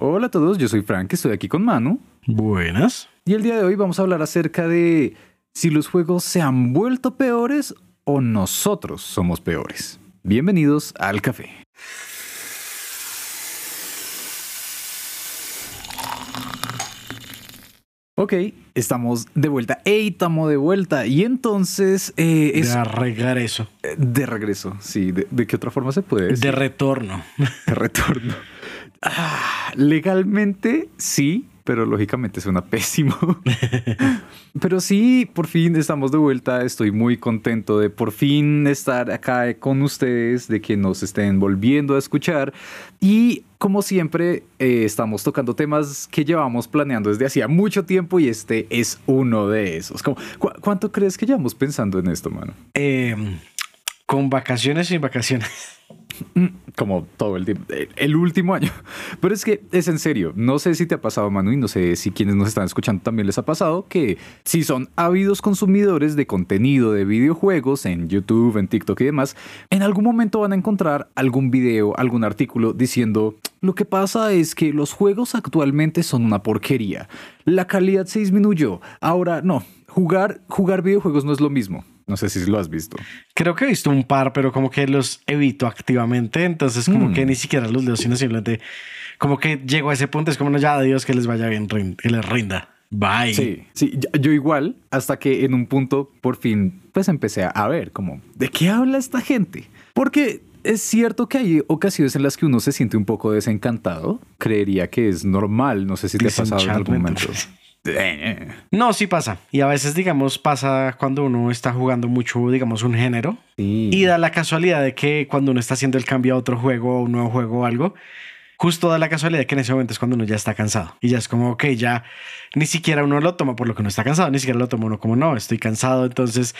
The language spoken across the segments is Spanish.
Hola a todos, yo soy Frank, estoy aquí con Manu. Buenas. Y el día de hoy vamos a hablar acerca de si los juegos se han vuelto peores o nosotros somos peores. Bienvenidos al café. Ok, estamos de vuelta. ¡Ey, estamos de vuelta! Y entonces eh, es De regreso. eh, de regreso. Sí, ¿de, de qué otra forma se puede decir? De retorno. de retorno. Ah, legalmente sí, pero lógicamente suena pésimo. pero sí, por fin estamos de vuelta. Estoy muy contento de por fin estar acá con ustedes, de que nos estén volviendo a escuchar. Y como siempre, eh, estamos tocando temas que llevamos planeando desde hacía mucho tiempo y este es uno de esos. Como, ¿cu- ¿Cuánto crees que llevamos pensando en esto, mano? Eh, con vacaciones sin vacaciones. Como todo el tiempo, el- el último año. Pero es que es en serio, no sé si te ha pasado, Manu, y no sé si quienes nos están escuchando también les ha pasado, que si son ávidos consumidores de contenido de videojuegos en YouTube, en TikTok y demás, en algún momento van a encontrar algún video, algún artículo diciendo, lo que pasa es que los juegos actualmente son una porquería, la calidad se disminuyó, ahora no, jugar, jugar videojuegos no es lo mismo. No sé si lo has visto. Creo que he visto un par, pero como que los evito activamente. Entonces, como Mm. que ni siquiera los leo, sino simplemente como que llego a ese punto. Es como, no, ya, adiós, que les vaya bien, que les rinda. Bye. Sí, sí, yo- igual, hasta que en un punto por fin pues empecé a- a ver como, ¿de qué habla esta gente? Porque es cierto que hay ocasiones en las que uno se siente un poco desencantado. Creería que es normal, no sé si te ha pasado en algún momento. No, sí pasa. Y a veces, digamos, pasa cuando uno está jugando mucho, digamos, un género. Sí. Y da la casualidad de que cuando uno está haciendo el cambio a otro juego, a un nuevo juego o algo, justo da la casualidad de que en ese momento es cuando uno ya está cansado. Y ya es como, ok, ya ni siquiera uno lo toma por lo que uno está cansado, ni siquiera lo toma uno como, no, estoy cansado, entonces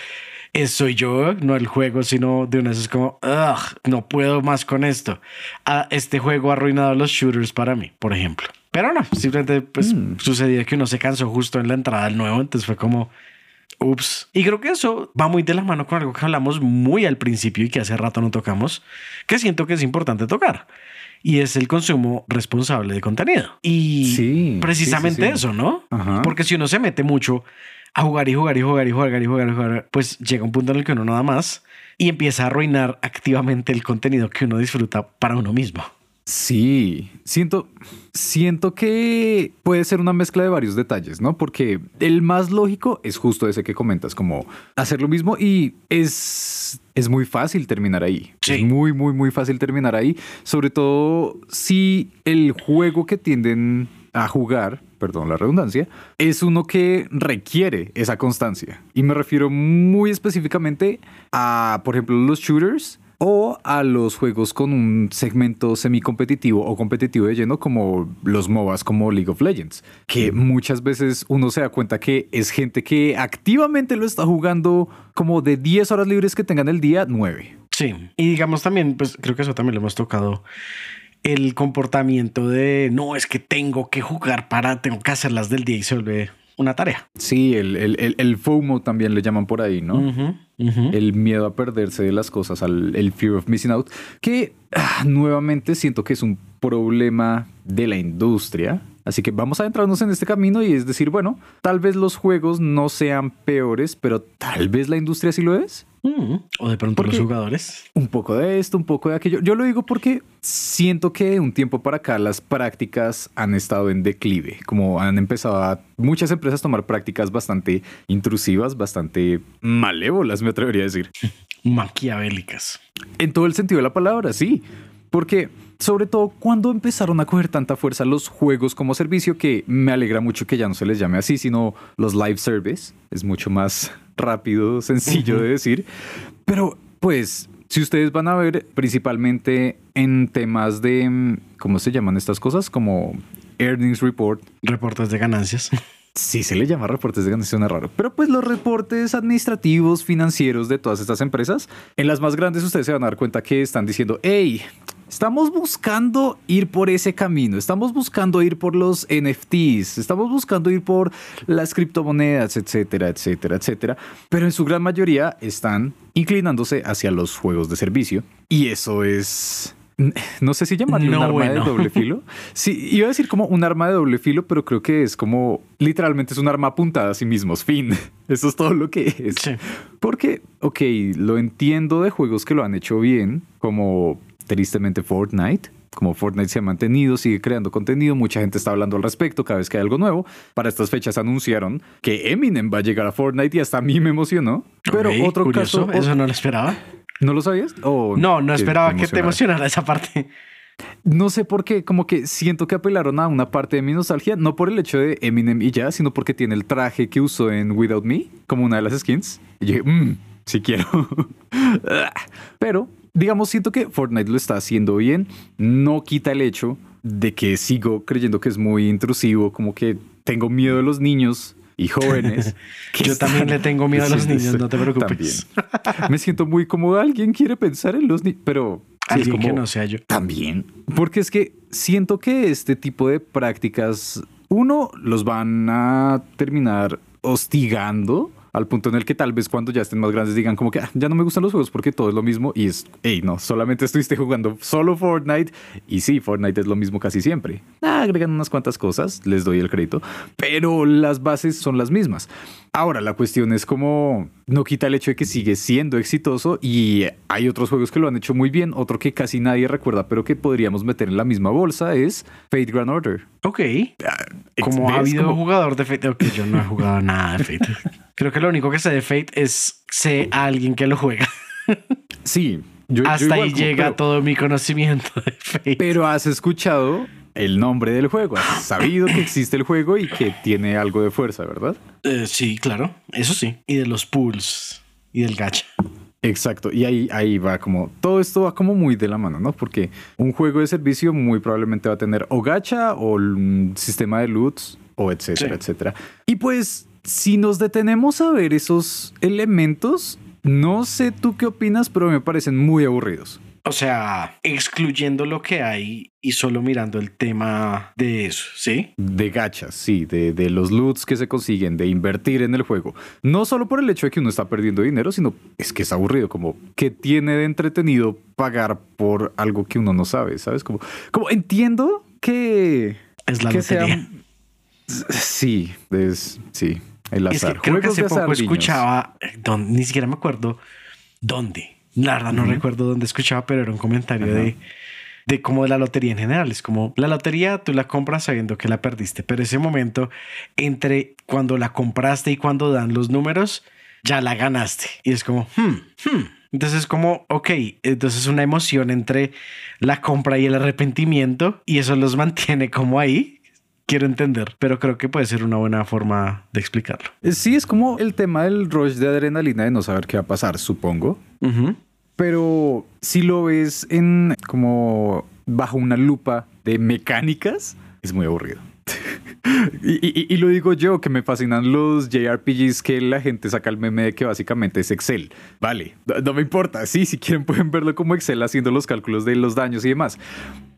es, soy yo, no el juego, sino de una vez es como, "Ugh, no puedo más con esto. Ah, este juego ha arruinado los shooters para mí, por ejemplo. Pero no, simplemente pues Mm. sucedió que uno se cansó justo en la entrada del nuevo, entonces fue como, Ups. Y creo que eso va muy de la mano con algo que hablamos muy al principio y que hace rato no tocamos, que siento que es importante tocar. Y es el consumo responsable de contenido. Y Sí, precisamente sí, sí, sí. eso, ¿no? Ajá. Porque si uno se mete mucho a jugar y jugar y jugar y jugar y jugar y jugar, pues llega un punto en el que uno no da más y empieza a arruinar activamente el contenido que uno disfruta para uno mismo. Sí, siento, siento que puede ser una mezcla de varios detalles, ¿no? Porque el más lógico es justo ese que comentas, como hacer lo mismo y es, es muy fácil terminar ahí. Sí. Es muy, muy, muy fácil terminar ahí, sobre todo si el juego que tienden a jugar, perdón la redundancia, es uno que requiere esa constancia. Y me refiero muy específicamente a, por ejemplo, los shooters o a los juegos con un segmento semicompetitivo o competitivo de lleno como los MOBAs como League of Legends, que muchas veces uno se da cuenta que es gente que activamente lo está jugando como de 10 horas libres que tengan el día, 9. Sí, y digamos también, pues creo que eso también lo hemos tocado, el comportamiento de no es que tengo que jugar para, tengo que hacerlas del día y se vuelve una tarea. Sí, el, el, el, el FOMO también le llaman por ahí, ¿no? El miedo a perderse de las cosas, al, el fear of missing out, que ah, nuevamente siento que es un problema de la industria. Así que vamos a adentrarnos en este camino y es decir, bueno, tal vez los juegos no sean peores, pero tal vez la industria sí lo es. Mm, O de pronto Porque- los jugadores. Un poco de esto, un poco de aquello. Yo lo digo porque siento que de un tiempo para acá las prácticas han estado en declive, como han empezado a muchas empresas tomar prácticas bastante intrusivas, bastante malévolas, me atrevería a decir. Maquiavélicas. En todo el sentido de la palabra, sí. Porque, sobre todo, cuando empezaron a coger tanta fuerza los juegos como servicio, que me alegra mucho que ya no se les llame así, sino los live service, es mucho más rápido, sencillo de decir. Pero, pues, si ustedes van a ver principalmente en temas de, mm, ¿cómo se llaman estas cosas? Como earnings report, Reportes de ganancias. Sí, se le llama reportes de ganancia, suena raro. Pero pues los reportes administrativos, financieros de todas estas empresas, en las más grandes ustedes se van a dar cuenta que están diciendo, hey, estamos buscando ir por ese camino, estamos buscando ir por los NFTs, estamos buscando ir por las criptomonedas, etcétera, etcétera, etcétera. Pero en su gran mayoría están inclinándose hacia los juegos de servicio. Y eso es no sé si llamarlo un arma bueno. de doble filo. Sí, iba a decir como un arma de doble filo, pero creo que es como literalmente es un arma apuntada a sí mismos. Fin. Eso es todo lo que es. Sí. Porque, ok, lo entiendo de juegos que lo han hecho bien, como tristemente Fortnite. Como Fortnite se ha mantenido, sigue creando contenido, mucha gente está hablando al respecto cada vez que hay algo nuevo. Para estas fechas anunciaron que Eminem va a llegar a Fortnite y hasta a mí me emocionó. Pero otro curioso, caso, Eso no lo esperaba. ¿no lo sabías? ¿O No, no esperaba que te emocionara? esa parte. No sé por qué, como que siento que apelaron a una parte de mi nostalgia, no por el hecho de Eminem y ya, sino porque tiene el traje que usó en Without Me, como una de las skins. Y dije, mmm, sí quiero. Pero, digamos, siento que Fortnite lo está haciendo bien. No quita el hecho de que sigo creyendo que es muy intrusivo, como que tengo miedo de los niños y jóvenes. Yo también le tengo miedo a los Sí, niños, no te preocupes. También. Me siento muy como alguien quiere pensar en los niños, pero sí, es que no sea yo. también. Porque es que siento que este tipo de prácticas, uno, los van a terminar hostigando al punto en el que tal vez cuando ya estén más grandes digan como que "Ah, ya no me gustan los juegos porque todo es lo mismo y es, hey, no, solamente estuviste jugando solo Fortnite y sí, Fortnite es lo mismo casi siempre. Ah, agregan unas cuantas cosas, les doy el crédito, pero las bases son las mismas. Ahora, la cuestión es como no quita el hecho de que sigue siendo exitoso y hay otros juegos que lo han hecho muy bien, otro que casi nadie recuerda, pero que podríamos meter en la misma bolsa es Fate Grand Order. Ok. Como ha habido Como- jugador de Fate. Ok, yo no he jugado nada de Fate. Creo que lo único que sé de Fate es sé a alguien que lo juega. Sí, yo, yo Hasta igual ahí como- llega pero- todo mi conocimiento de Fate. Pero has escuchado el nombre del juego, has sabido que existe el juego y que tiene algo de fuerza, ¿verdad? Eh, sí, claro. Eso sí. Y de los pools y del gacha. Exacto, y ahí, ahí va como, todo esto va como muy de la mano, ¿no? Porque un juego de servicio muy probablemente va a tener o gacha o un sistema de loots o etcétera, Sí. etcétera. Y pues, si nos detenemos a ver esos elementos, no sé tú qué opinas, pero me parecen muy aburridos. O sea, excluyendo lo que hay y solo mirando el tema de eso, ¿sí? De gachas, sí, de, de los loots que se consiguen, de invertir en el juego. No solo por el hecho de que uno está perdiendo dinero, sino es que es aburrido, como que tiene de entretenido pagar por algo que uno no sabe, ¿sabes? Como, como entiendo que... Es la que lotería. Sí, es... Sí, el Es azar. que creo que hace poco escuchaba, eh, don- ni siquiera me acuerdo dónde. La verdad no recuerdo dónde escuchaba, pero era un comentario Ajá. de, de como de la lotería en general. Es como la lotería tú la compras sabiendo que la perdiste, pero ese momento entre cuando la compraste y cuando dan los números, ya la ganaste. Y es como, hmm, hmm. Entonces es como, ok, entonces una emoción entre la compra y el arrepentimiento y eso los mantiene como ahí. Quiero entender, pero creo que puede ser una buena forma de explicarlo. Eh, Sí, es como el tema del rush de adrenalina de no saber qué va a pasar, supongo. Pero si lo ves en como bajo una lupa de mecánicas, es muy aburrido. Y, lo digo yo, que me fascinan los JRPGs que la gente saca el meme de que básicamente es Excel. Vale, no, no me importa. Sí, si quieren pueden verlo como Excel haciendo los cálculos de los daños y demás.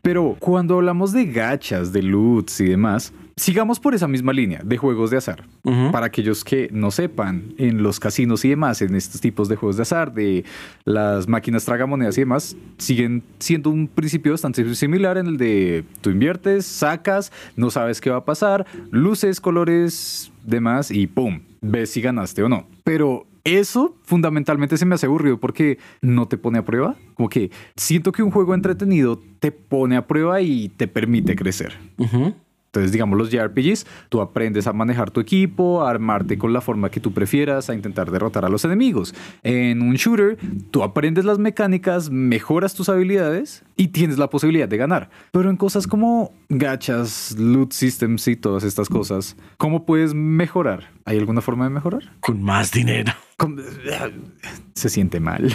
Pero cuando hablamos de gachas, de loots y demás, sigamos por esa misma línea de juegos de azar. Para aquellos que no sepan, en los casinos y demás, en estos tipos de juegos de azar, de las máquinas tragamonedas y demás, siguen siendo un principio bastante similar en el de tú inviertes, sacas, no sabes qué va a pasar, luces, colores, demás y ¡pum! Ves si ganaste o no. Pero eso fundamentalmente se me hace aburrido porque no te pone a prueba. Como que siento que un juego entretenido te pone a prueba y te permite crecer. Entonces, digamos, los JRPGs, tú aprendes a manejar tu equipo, a armarte con la forma que tú prefieras, a intentar derrotar a los enemigos. En un shooter, tú aprendes las mecánicas, mejoras tus habilidades y tienes la posibilidad de ganar. Pero en cosas como gachas, loot systems y todas estas cosas, ¿cómo puedes mejorar? ¿Hay alguna forma de mejorar? Con más dinero. Se siente mal.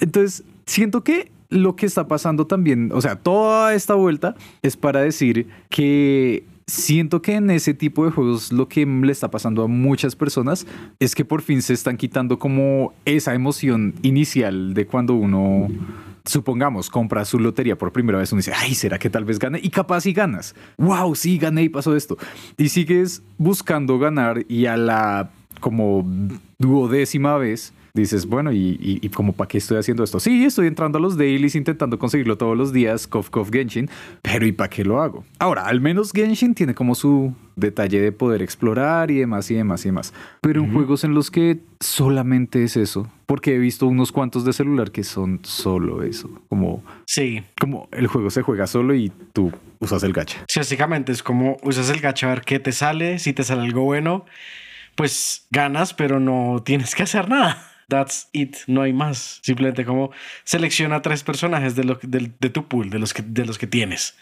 Entonces, siento que lo que está pasando también, o sea, toda esta vuelta es para decir que siento que en ese tipo de juegos lo que le está pasando a muchas personas es que por fin se están quitando como esa emoción inicial de cuando uno supongamos, compra su lotería por primera vez, uno dice, ay, ¿será que tal vez gane? Y capaz y ganas. Wow, sí, gané y pasó esto. Y sigues buscando ganar y a la como duodécima vez dices, bueno, ¿y, y, y como para qué estoy haciendo esto? Sí, estoy entrando a los dailies intentando conseguirlo todos los días, Kof Kof Genshin, pero ¿y para qué lo hago? Ahora, al menos Genshin tiene como su detalle de poder explorar y demás y demás y demás. Pero en juegos en los que solamente es eso, porque he visto unos cuantos de celular que son solo eso, como, Sí. como el juego se juega solo y tú usas el gacha. Sí, básicamente es como usas el gacha a ver qué te sale. Si te sale algo bueno, pues ganas, pero no tienes que hacer nada. That's it, no hay más. Simplemente como selecciona tres personajes de, lo, de tu pool, de los, que, de los que tienes.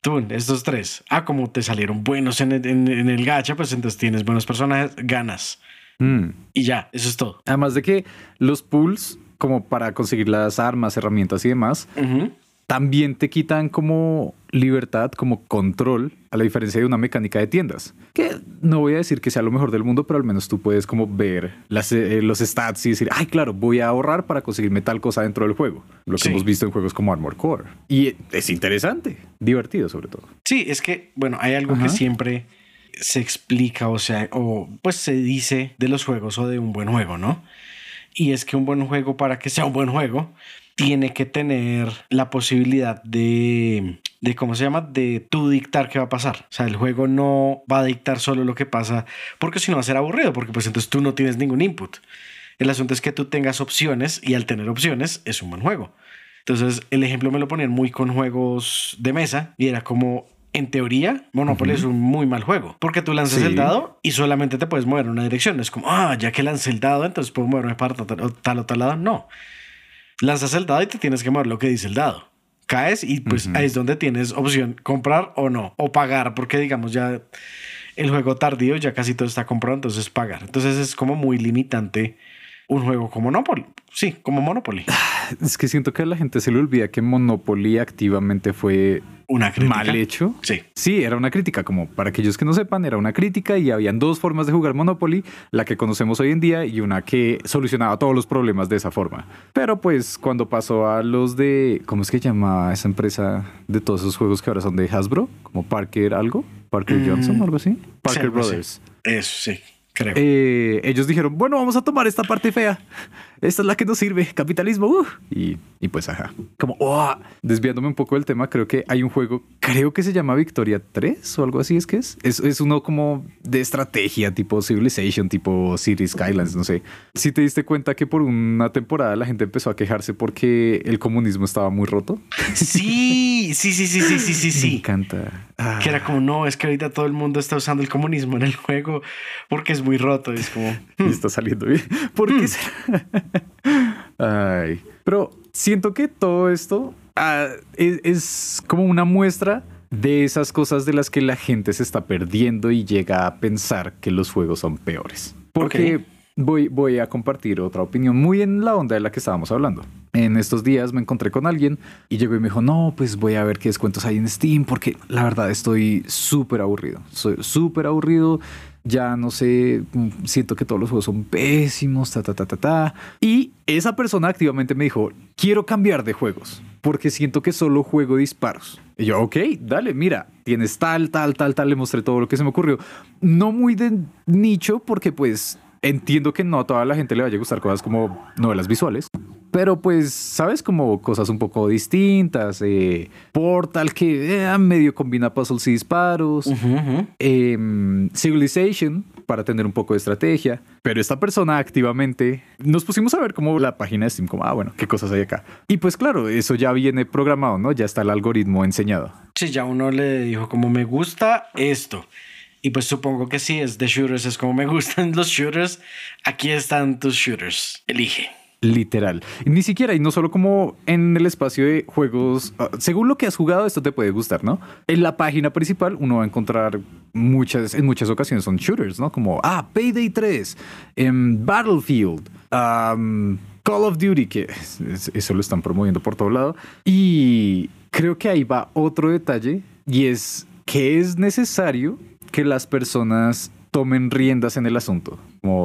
Tú, estos tres. Ah, como te salieron buenos en el, en- en el gacha, pues entonces tienes buenos personajes, ganas. Mm. Y ya, eso es todo. Además de que los pools, como para conseguir las armas, herramientas y demás. También te quitan como libertad, como control, a la diferencia de una mecánica de tiendas. Que no voy a decir que sea lo mejor del mundo, pero al menos tú puedes como ver las, eh, los stats y decir, ay, claro, voy a ahorrar para conseguirme tal cosa dentro del juego. Lo que Sí. hemos visto en juegos como Armor Core. Y es interesante, divertido sobre todo. Sí, es que, bueno, hay algo Ajá. que siempre se explica, o sea, o pues se dice de los juegos o de un buen juego, ¿no? Y es que un buen juego, para que sea un buen juego, tiene que tener la posibilidad de, de ¿cómo se llama? De tú dictar qué va a pasar. O sea, el juego no va a dictar solo lo que pasa, porque si no va a ser aburrido, porque pues entonces tú no tienes ningún input. El asunto es que tú tengas opciones y al tener opciones es un buen juego. Entonces, el ejemplo me lo ponían muy con juegos de mesa y era como, en teoría, Monopoly es un muy mal juego porque tú lanzas Sí. el dado y solamente te puedes mover en una dirección. Es como, ah, ya que lancé el dado, entonces puedo moverme para tal o tal, o tal lado. No. Lanzas el dado y te tienes que mover lo que dice el dado. Caes y pues Ujú. ahí es donde tienes opción comprar o no, o pagar, porque digamos ya el juego tardío ya casi todo está comprado, entonces pagar. Entonces es como muy limitante un juego como Monopoly. Sí, como Monopoly. Es que siento que a la gente se le olvida que Monopoly activamente fue Una crítica. mal hecho. Sí. Sí, era una crítica, como para aquellos que no sepan, era una crítica y habían dos formas de jugar Monopoly, la que conocemos hoy en día y una que solucionaba todos los problemas de esa forma. Pero pues cuando pasó a los de, ¿cómo es que llama esa empresa de todos esos juegos que ahora son de Hasbro? Como Parker algo, Parker Mm. Johnson o algo así. Sí, Parker. Brothers. Eso sí, creo. Eh, ellos dijeron, bueno, vamos a tomar esta parte fea. Esta es la que nos sirve, capitalismo. uh". Y, y pues, ajá. Como, oh, desviándome un poco del tema, creo que hay un juego, creo que se llama Victoria 3 o algo así, es que es. Es, es uno como de estrategia, tipo Civilization, tipo Cities Skylands, no sé. Si te diste cuenta que por una temporada la gente empezó a quejarse porque el comunismo estaba muy roto. Sí, sí, sí, sí, sí, sí, sí, Me encanta. Ah. Que era como, no, es que ahorita todo el mundo está usando el comunismo en el juego porque es muy roto. Es como, Y está saliendo bien. ¿Por Hmm. qué será? Ay. Pero siento que todo esto ah, es, es como una muestra de esas cosas de las que la gente se está perdiendo y llega a pensar que los juegos son peores. Porque Ok. Voy, voy a compartir otra opinión muy en la onda de la que estábamos hablando. En estos días me encontré con alguien y llegó y me dijo, no, pues voy a ver qué descuentos hay en Steam porque la verdad estoy súper aburrido. Soy súper aburrido. Ya no sé, mm, siento que todos los juegos son pésimos, ta, ta, ta, ta, ta. Y esa persona activamente me dijo, quiero cambiar de juegos porque siento que solo juego disparos. Y yo, ok, dale, mira, tienes tal, tal, tal, tal, le mostré todo lo que se me ocurrió. No muy de nicho porque pues entiendo que no a toda la gente le vaya a gustar cosas como novelas visuales. Pero pues, ¿sabes? Como cosas un poco distintas. eh, Portal que eh, medio combina puzzles y disparos. em, Civilization para tener un poco de estrategia. Pero esta persona activamente nos pusimos a ver como la página de Steam, como, ah, bueno, qué cosas hay acá. Y pues claro, eso ya viene programado, ¿no? Ya está el algoritmo enseñado. Sí, ya uno le dijo como me gusta esto. Y pues supongo que sí, es de shooters, es como me gustan los shooters. Aquí están tus shooters. Elige. Literal. Ni siquiera, y no solo como en el espacio de juegos, ah, según lo que has jugado, esto te puede gustar, ¿no? En la página principal uno va a encontrar muchas, en muchas ocasiones son shooters, ¿no? Como, ah, Payday 3, em, Battlefield, am, Call of Duty, que es- es- eso lo están promoviendo por todo lado. Y creo que ahí va otro detalle, y es que es necesario que las personas tomen riendas en el asunto.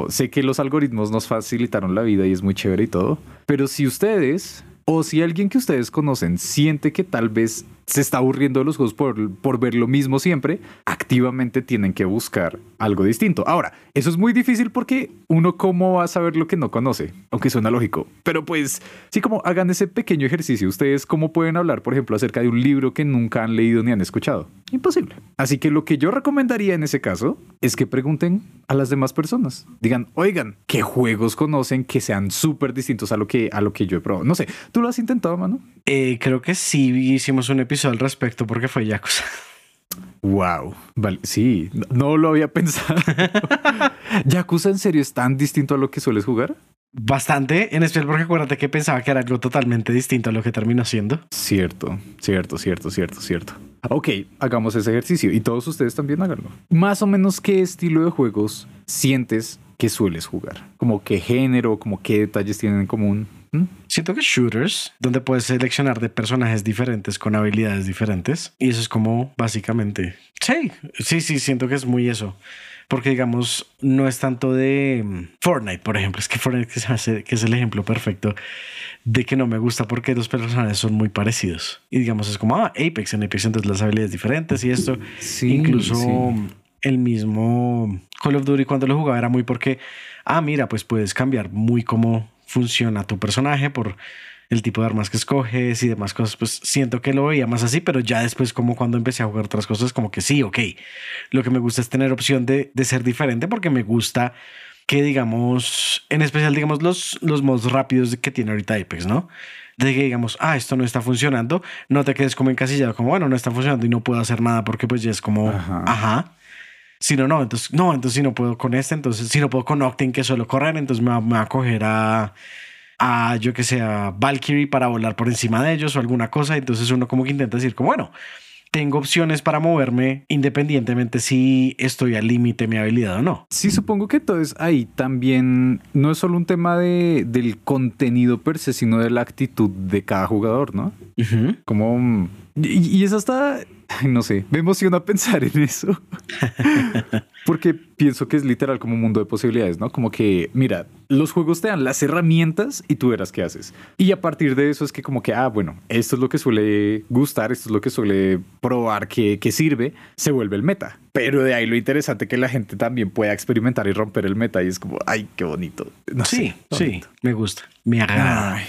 Sé que los algoritmos nos facilitaron la vida y es muy chévere y todo, pero si ustedes o si alguien que ustedes conocen siente que tal vez se está aburriendo de los juegos por, por ver lo mismo siempre, activamente tienen que buscar algo distinto. Ahora, eso es muy difícil porque uno cómo va a saber lo que no conoce, aunque suena lógico. Pero pues, sí, como hagan ese pequeño ejercicio, ustedes cómo pueden hablar, por ejemplo, acerca de un libro que nunca han leído ni han escuchado. Imposible. Así que lo que yo recomendaría en ese caso es que pregunten a las demás personas. Digan, oigan, ¿qué juegos conocen que sean súper distintos a lo que, a lo que yo he probado? No sé, ¿tú lo has intentado, mano? Eh, creo que sí hicimos un episodio al respecto porque fue Yakuza. Wow, vale, sí, no lo había pensado. ¿Yakuza en serio es tan distinto a lo que sueles jugar? Bastante, en especial porque acuérdate que pensaba que era algo totalmente distinto a lo que terminó siendo. Cierto, cierto, cierto, cierto, cierto. Ok, hagamos ese ejercicio y todos ustedes también háganlo. Más o menos qué estilo de juegos sientes que sueles jugar, como qué género, como qué detalles tienen en común. ¿Mm? Siento que shooters, donde puedes seleccionar de personajes diferentes con habilidades diferentes. Y eso es como básicamente. Sí, sí, sí, siento que es muy eso. Porque digamos, no es tanto de mm, Fortnite, por ejemplo. Es que Fortnite que, hace, que es el ejemplo perfecto de que no me gusta porque los personajes son muy parecidos. Y digamos, es como, ah, Apex, en Apex entonces las habilidades diferentes y esto. Sí, Incluso sí. el mismo Call of Duty cuando lo jugaba era muy porque, ah, mira, pues puedes cambiar muy cómo funciona tu personaje por el tipo de armas que escoges y demás cosas, pues siento que lo veía más así, pero ya después como cuando empecé a jugar otras cosas, como que sí, ok, lo que me gusta es tener opción de, de ser diferente porque me gusta que digamos, en especial digamos los, los modos rápidos que tiene ahorita Apex, ¿no? De que digamos, ah, esto no está funcionando, no te quedes como encasillado, como bueno, no está funcionando y no puedo hacer nada porque pues ya es como, Ajá. ajá. Si no, no, entonces, no, entonces si no puedo con este, entonces si no puedo con Octane que solo correr, entonces me va, me va a coger a, a, yo que sé, a Valkyrie para volar por encima de ellos o alguna cosa. Entonces uno como que intenta decir, como bueno, tengo opciones para moverme independientemente si estoy al límite de mi habilidad o no. Sí, supongo que entonces ahí también no es solo un tema de, del contenido per se, sino de la actitud de cada jugador, ¿no? Ujú. Como... Y, y eso está... ay, No sé, me emociona pensar en eso. Porque pienso que es literal como un mundo de posibilidades, ¿no? Como que, mira, los juegos te dan las herramientas y tú verás qué haces. Y a partir de eso es que como que, ah, bueno, esto es lo que suele gustar, esto es lo que suele probar que, que sirve, se vuelve el meta. Pero de ahí lo interesante que la gente también pueda experimentar y romper el meta y es como, ay, qué bonito. No Sí, sé, sí, bonito. me gusta, me agrada. Ay.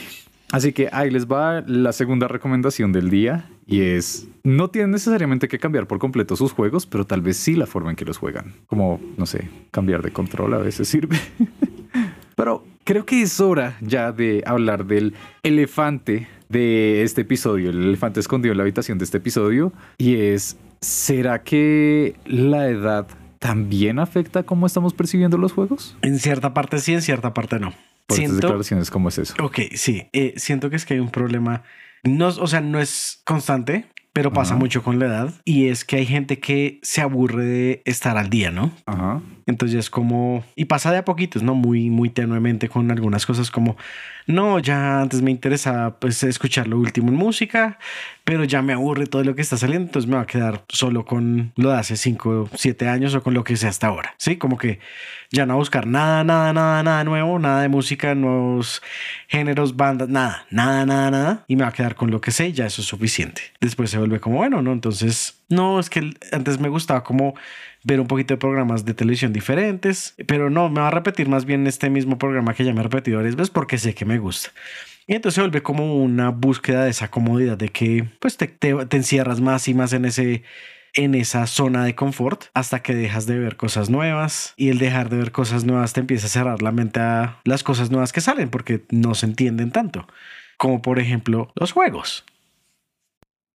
Así que ahí les va la segunda recomendación del día y es, no tienen necesariamente que cambiar por completo sus juegos, pero tal vez sí la forma en que los juegan. Como, no sé, cambiar de control a veces sirve. pero creo que es hora ya de hablar del elefante de este episodio, el elefante escondido en la habitación de este episodio y es, ¿será que la edad también afecta cómo estamos percibiendo los juegos? En cierta parte sí, en cierta parte no. Por estas Siento, declaraciones, ¿cómo es eso? ok, sí, eh, siento que es que hay un problema, no, o sea, no es constante, pero pasa Ajá. mucho con la edad y es que hay gente que se aburre de estar al día, ¿no? Ajá. Entonces es como, y pasa de a poquitos, ¿no? Muy, muy tenuemente con algunas cosas como, no, ya antes me interesa pues escuchar lo último en música, pero ya me aburre todo lo que está saliendo, entonces me va a quedar solo con lo de hace 5, 7 años o con lo que sea hasta ahora, ¿sí? Como que ya no a buscar nada, nada, nada, nada nuevo, nada de música, nuevos géneros, bandas, nada, nada, nada, nada, y me va a quedar con lo que sé, ya eso es suficiente. Después se vuelve como, bueno, ¿no? Entonces, no, es que antes me gustaba como ver un poquito de programas de televisión diferentes, pero no, me va a repetir más bien este mismo programa que ya me he repetido varias veces porque sé que me gusta. Y entonces se vuelve como una búsqueda de esa comodidad de que pues te, te, te encierras más y más en ese en esa zona de confort hasta que dejas de ver cosas nuevas y el dejar de ver cosas nuevas te empieza a cerrar la mente a las cosas nuevas que salen porque no se entienden tanto como por ejemplo los juegos.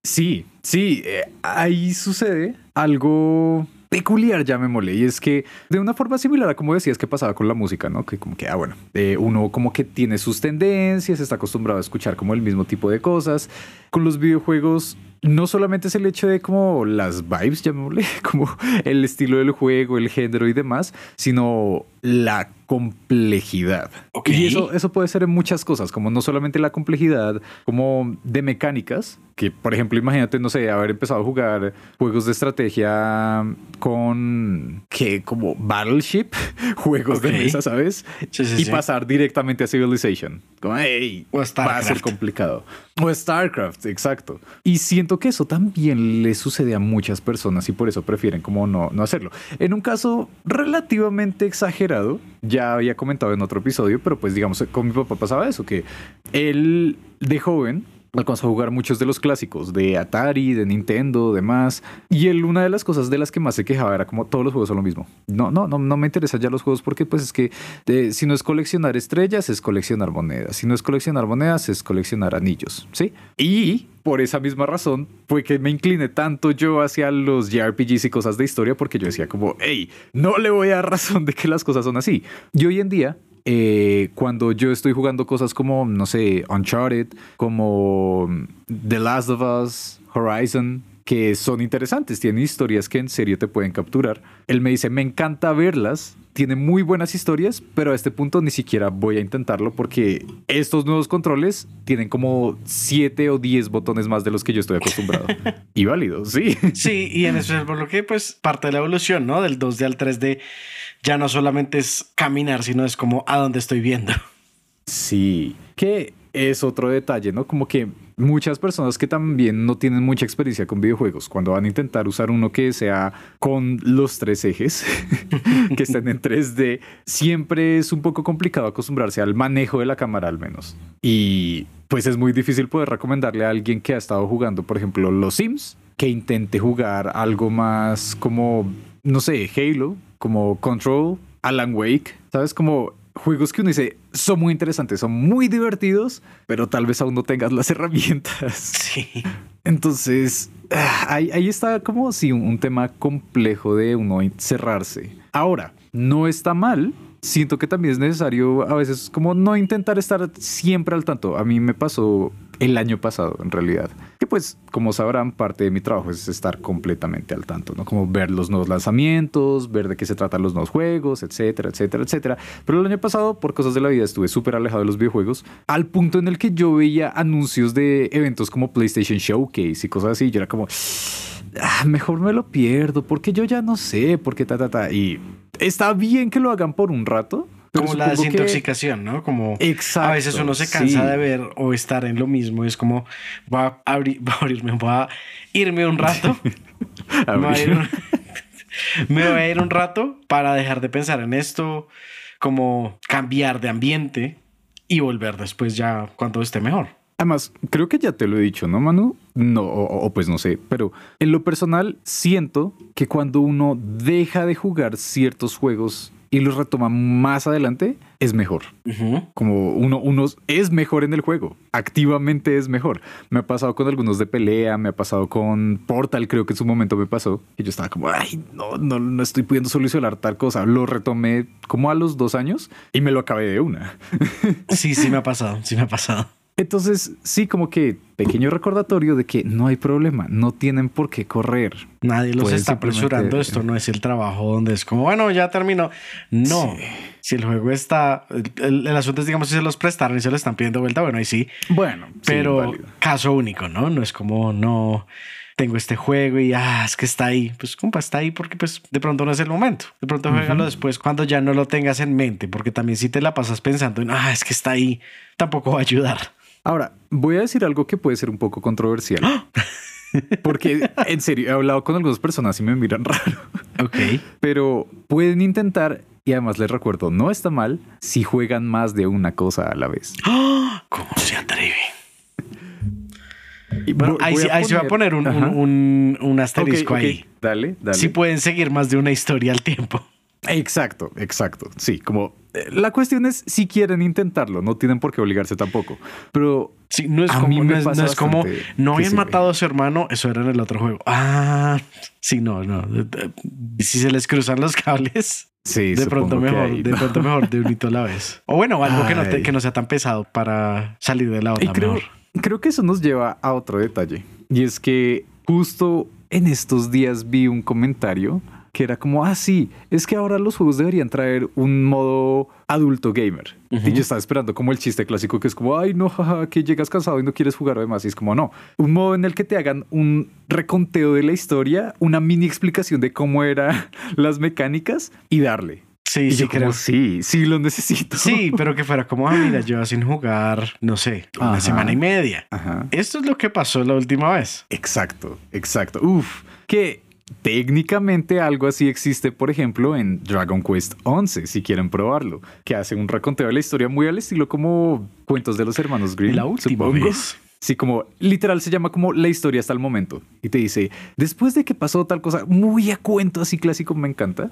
Sí, sí, eh, ahí sucede algo peculiar, llamémosle, y es que de una forma similar a como decías que pasaba con la música, ¿no? Que como que, ah, bueno, eh, uno como que tiene sus tendencias, está acostumbrado a escuchar como el mismo tipo de cosas. Con los videojuegos no solamente es el hecho de como las vibes, llamémosle, como el estilo del juego, el género y demás, sino la complejidad. Ok. Y eso, eso puede ser en muchas cosas, como no solamente la complejidad, como de mecánicas, que por ejemplo, imagínate, no sé, haber empezado a jugar juegos de estrategia con, que como Battleship, juegos de Ok. mesa, ¿sabes? Sí, sí, y sí. pasar directamente a Civilization. Como, hey, O va a ser complicado. O StarCraft, exacto. Y siento que eso también le sucede a muchas personas y por eso prefieren como no, no hacerlo. En un caso relativamente exagerado, ya había comentado en otro episodio, pero pues digamos, con mi papá pasaba eso, que él de joven alcanzó a jugar muchos de los clásicos de Atari, de Nintendo, demás. Y él, una de las cosas de las que más se quejaba era como todos los juegos son lo mismo. No, no, no, no me interesan ya los juegos porque pues es que eh, si no es coleccionar estrellas, es coleccionar monedas. Si no es coleccionar monedas, es coleccionar anillos, ¿sí? Y por esa misma razón fue que me incliné tanto yo hacia los JRPGs y cosas de historia porque yo decía como, hey, no le voy a dar razón de que las cosas son así. Y hoy en día eh, cuando yo estoy jugando cosas como, no sé, Uncharted, como The Last of Us, Horizon, que son interesantes, tienen historias que en serio te pueden capturar. Él me dice, me encanta verlas, tiene muy buenas historias, pero a este punto ni siquiera voy a intentarlo porque estos nuevos controles tienen como 7 o 10 botones más de los que yo estoy acostumbrado. y válido, sí. Sí, y en eso es por lo que, pues, parte de la evolución, ¿no? Del 2D al 3D ya no solamente es caminar, sino es como a dónde estoy viendo. Sí, que es otro detalle, ¿no? Como que muchas personas que también no tienen mucha experiencia con videojuegos, cuando van a intentar usar uno que sea con los tres ejes, que estén en 3D, siempre es un poco complicado acostumbrarse al manejo de la cámara al menos. Y pues es muy difícil poder recomendarle a alguien que ha estado jugando, por ejemplo, los Sims, que intente jugar algo más como, no sé, Halo, como Control, Alan Wake, ¿sabes? Como juegos que uno dice son muy interesantes, son muy divertidos, pero tal vez aún no tengas las herramientas. Sí. Entonces, ah, ahí, ahí está como sí, un, un tema complejo de uno cerrarse. Ahora, no está mal. Siento que también es necesario a veces como no intentar estar siempre al tanto. A mí me pasó el año pasado, en realidad. Pues, como sabrán, parte de mi trabajo es estar completamente al tanto, ¿no? Como ver los nuevos lanzamientos, ver de qué se tratan los nuevos juegos, etcétera, etcétera, etcétera. Pero el año pasado, por cosas de la vida, estuve súper alejado de los videojuegos, al punto en el que yo veía anuncios de eventos como PlayStation Showcase y cosas así. Yo era como, "Ah, mejor me lo pierdo, porque yo ya no sé, porque ta, ta, ta. Y está bien que lo hagan por un rato. Pero Como la supongo que- desintoxicación, ¿no? Como Exacto. a veces uno se cansa sí. de ver o estar en lo mismo. Es como, voy a, abrir, voy a abrirme, voy a irme un rato. me, voy a ir un, me voy a ir un rato para dejar de pensar en esto, como cambiar de ambiente y volver después ya cuando esté mejor. Además, creo que ya te lo he dicho, ¿no, Manu? No, o, o pues no sé, pero en lo personal siento que cuando uno deja de jugar ciertos juegos y los retoma más adelante, es mejor. Como uno, uno es mejor en el juego, activamente es mejor. Me ha pasado con algunos de pelea, me ha pasado con Portal, creo que en su momento me pasó. Y yo estaba como, ay, no, no, no estoy pudiendo solucionar tal cosa. Lo retomé como a los dos años y me lo acabé de una. Sí, sí me ha pasado, sí me ha pasado. Entonces, sí, como que pequeño recordatorio de que no hay problema, no tienen por qué correr. Nadie los Pueden está apresurando. Esto no es el trabajo donde es como, bueno, ya terminó. No. Si el juego está. El, asunto es, digamos, si se los prestaron y se lo están pidiendo vuelta, bueno, ahí sí. Bueno, Pero caso único, ¿no? No es como, no. Tengo este juego y ah, es que está ahí. Pues, compa, está ahí porque, pues, de pronto no es el momento. De pronto, juégalo después cuando ya no lo tengas en mente, porque también si te la pasas pensando en, ah, es que está ahí, tampoco va a ayudar. Ahora, voy a decir algo que puede ser un poco controversial. Porque, en serio, he hablado con algunas personas y me miran raro. Ok. Pero pueden intentar, y además les recuerdo, no está mal si juegan más de una cosa a la vez. ¿Cómo se atreve? Y Bueno, ahí, sí va a poner un, un, asterisco ahí. Dale, dale. Sí pueden seguir más de una historia al tiempo. Exacto, exacto. Sí, como la cuestión es si quieren intentarlo, no tienen por qué obligarse tampoco. Pero Sí, no es A como, mí me no es, pasa no es como, bastante no que habían sí. matado a su hermano, eso era en el otro juego. Ah, sí, no, no. Si se les cruzan los cables, sí, de pronto mejor, de pronto mejor de un hito a la vez. O bueno, algo que no, te- Ay. que no sea tan pesado para salir de la Y onda creo, mejor. creo que eso nos lleva a otro detalle. Y es que justo en estos días vi un comentario que era como, ah, sí, es que ahora los juegos deberían traer un modo adulto gamer. Y yo estaba esperando como el chiste clásico que es como, ay, no, jaja, que llegas cansado y no quieres jugar además. Y es como, no, un modo en el que te hagan un reconteo de la historia, una mini explicación de cómo eran las mecánicas y darle. Sí, Y sí, yo como, creo. sí, sí lo necesito. Sí, pero que fuera como, ah, mira, yo sin jugar, no sé, una Ajá. semana y media. Ajá. Esto es lo que pasó la última vez. Exacto, exacto. Uf, que técnicamente algo así existe, por ejemplo, en Dragon Quest 11, si quieren probarlo, que hace un reconteo de la historia muy al estilo como cuentos de los hermanos Grimm. La última supongo. vez. Sí, como literal se llama como la historia hasta el momento. Y te dice, después de que pasó tal cosa, muy a cuento así clásico, me encanta.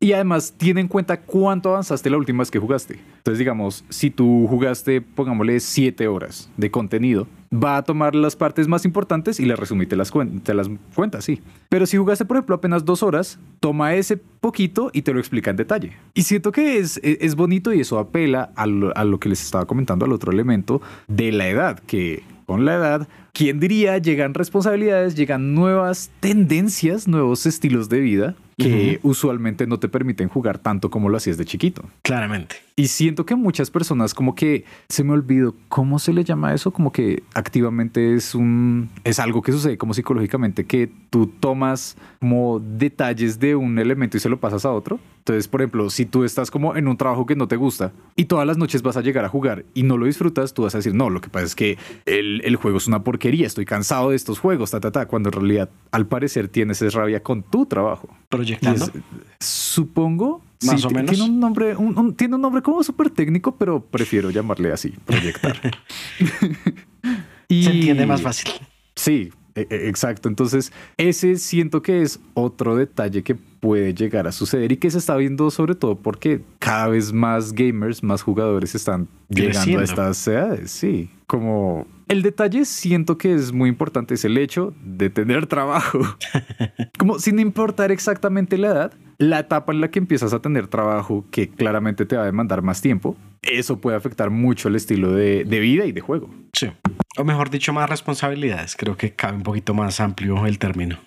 Y además tiene en cuenta cuánto avanzaste la última vez que jugaste. Entonces, digamos, si tú jugaste, pongámosle 7 horas de contenido, va a tomar las partes más importantes y las resumí, te las, te las cuenta, sí. Pero si jugaste, por ejemplo, apenas dos horas, toma ese poquito y te lo explica en detalle. Y siento que es, es es bonito y eso apela a lo, a lo que les estaba comentando, al otro elemento de la edad, que con la edad, ¿quién diría? Llegan responsabilidades, llegan nuevas tendencias, nuevos estilos de vida que usualmente no te permiten jugar tanto como lo hacías de chiquito. Claramente. Y siento que muchas personas como que se me olvidó cómo se le llama eso, como que activamente es un es algo que sucede como psicológicamente que tú tomas como detalles de un elemento y se lo pasas a otro. Entonces, por ejemplo, si tú estás como en un trabajo que no te gusta y todas las noches vas a llegar a jugar y no lo disfrutas, tú vas a decir, no, lo que pasa es que el, el juego es una porquería, estoy cansado de estos juegos, ta, ta, ta, cuando en realidad al parecer tienes esa rabia con tu trabajo. Proyectando. es- supongo. Más sí, o menos. Tiene un nombre, un- un- tiene un nombre como súper técnico, pero prefiero llamarle así, proyectar. Y- Se entiende más fácil. Sí, exacto. Entonces, ese siento que es otro detalle que puede llegar a suceder y que se está viendo sobre todo porque cada vez más gamers, más jugadores están llegando a estas edades. Sí, como el detalle siento que es muy importante es el hecho de tener trabajo. como sin importar exactamente la edad, la etapa en la que empiezas a tener trabajo que claramente te va a demandar más tiempo, eso puede afectar mucho el estilo de, de vida y de juego. Sí. O mejor dicho, más responsabilidades. Creo que cabe un poquito más amplio el término.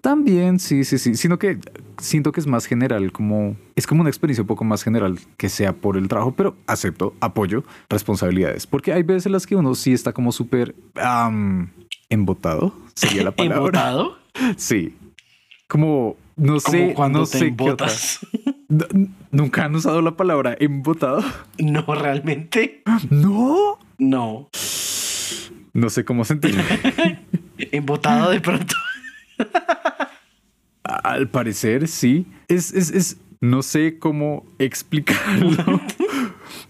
También, sí, sí, sí. Sino que siento que es más general, como es como una experiencia un poco más general que sea por el trabajo, pero acepto, apoyo, responsabilidades. Porque hay veces en las que uno sí está como súper embotado, sería la palabra. ¿Embotado? Sí. Como no sé, cuando no te sé embotas. Nunca han usado la palabra embotado. No, realmente. No. No. No sé cómo sentirme. Embotado de pronto. Al parecer, sí. Es, es, es, no sé cómo explicarlo,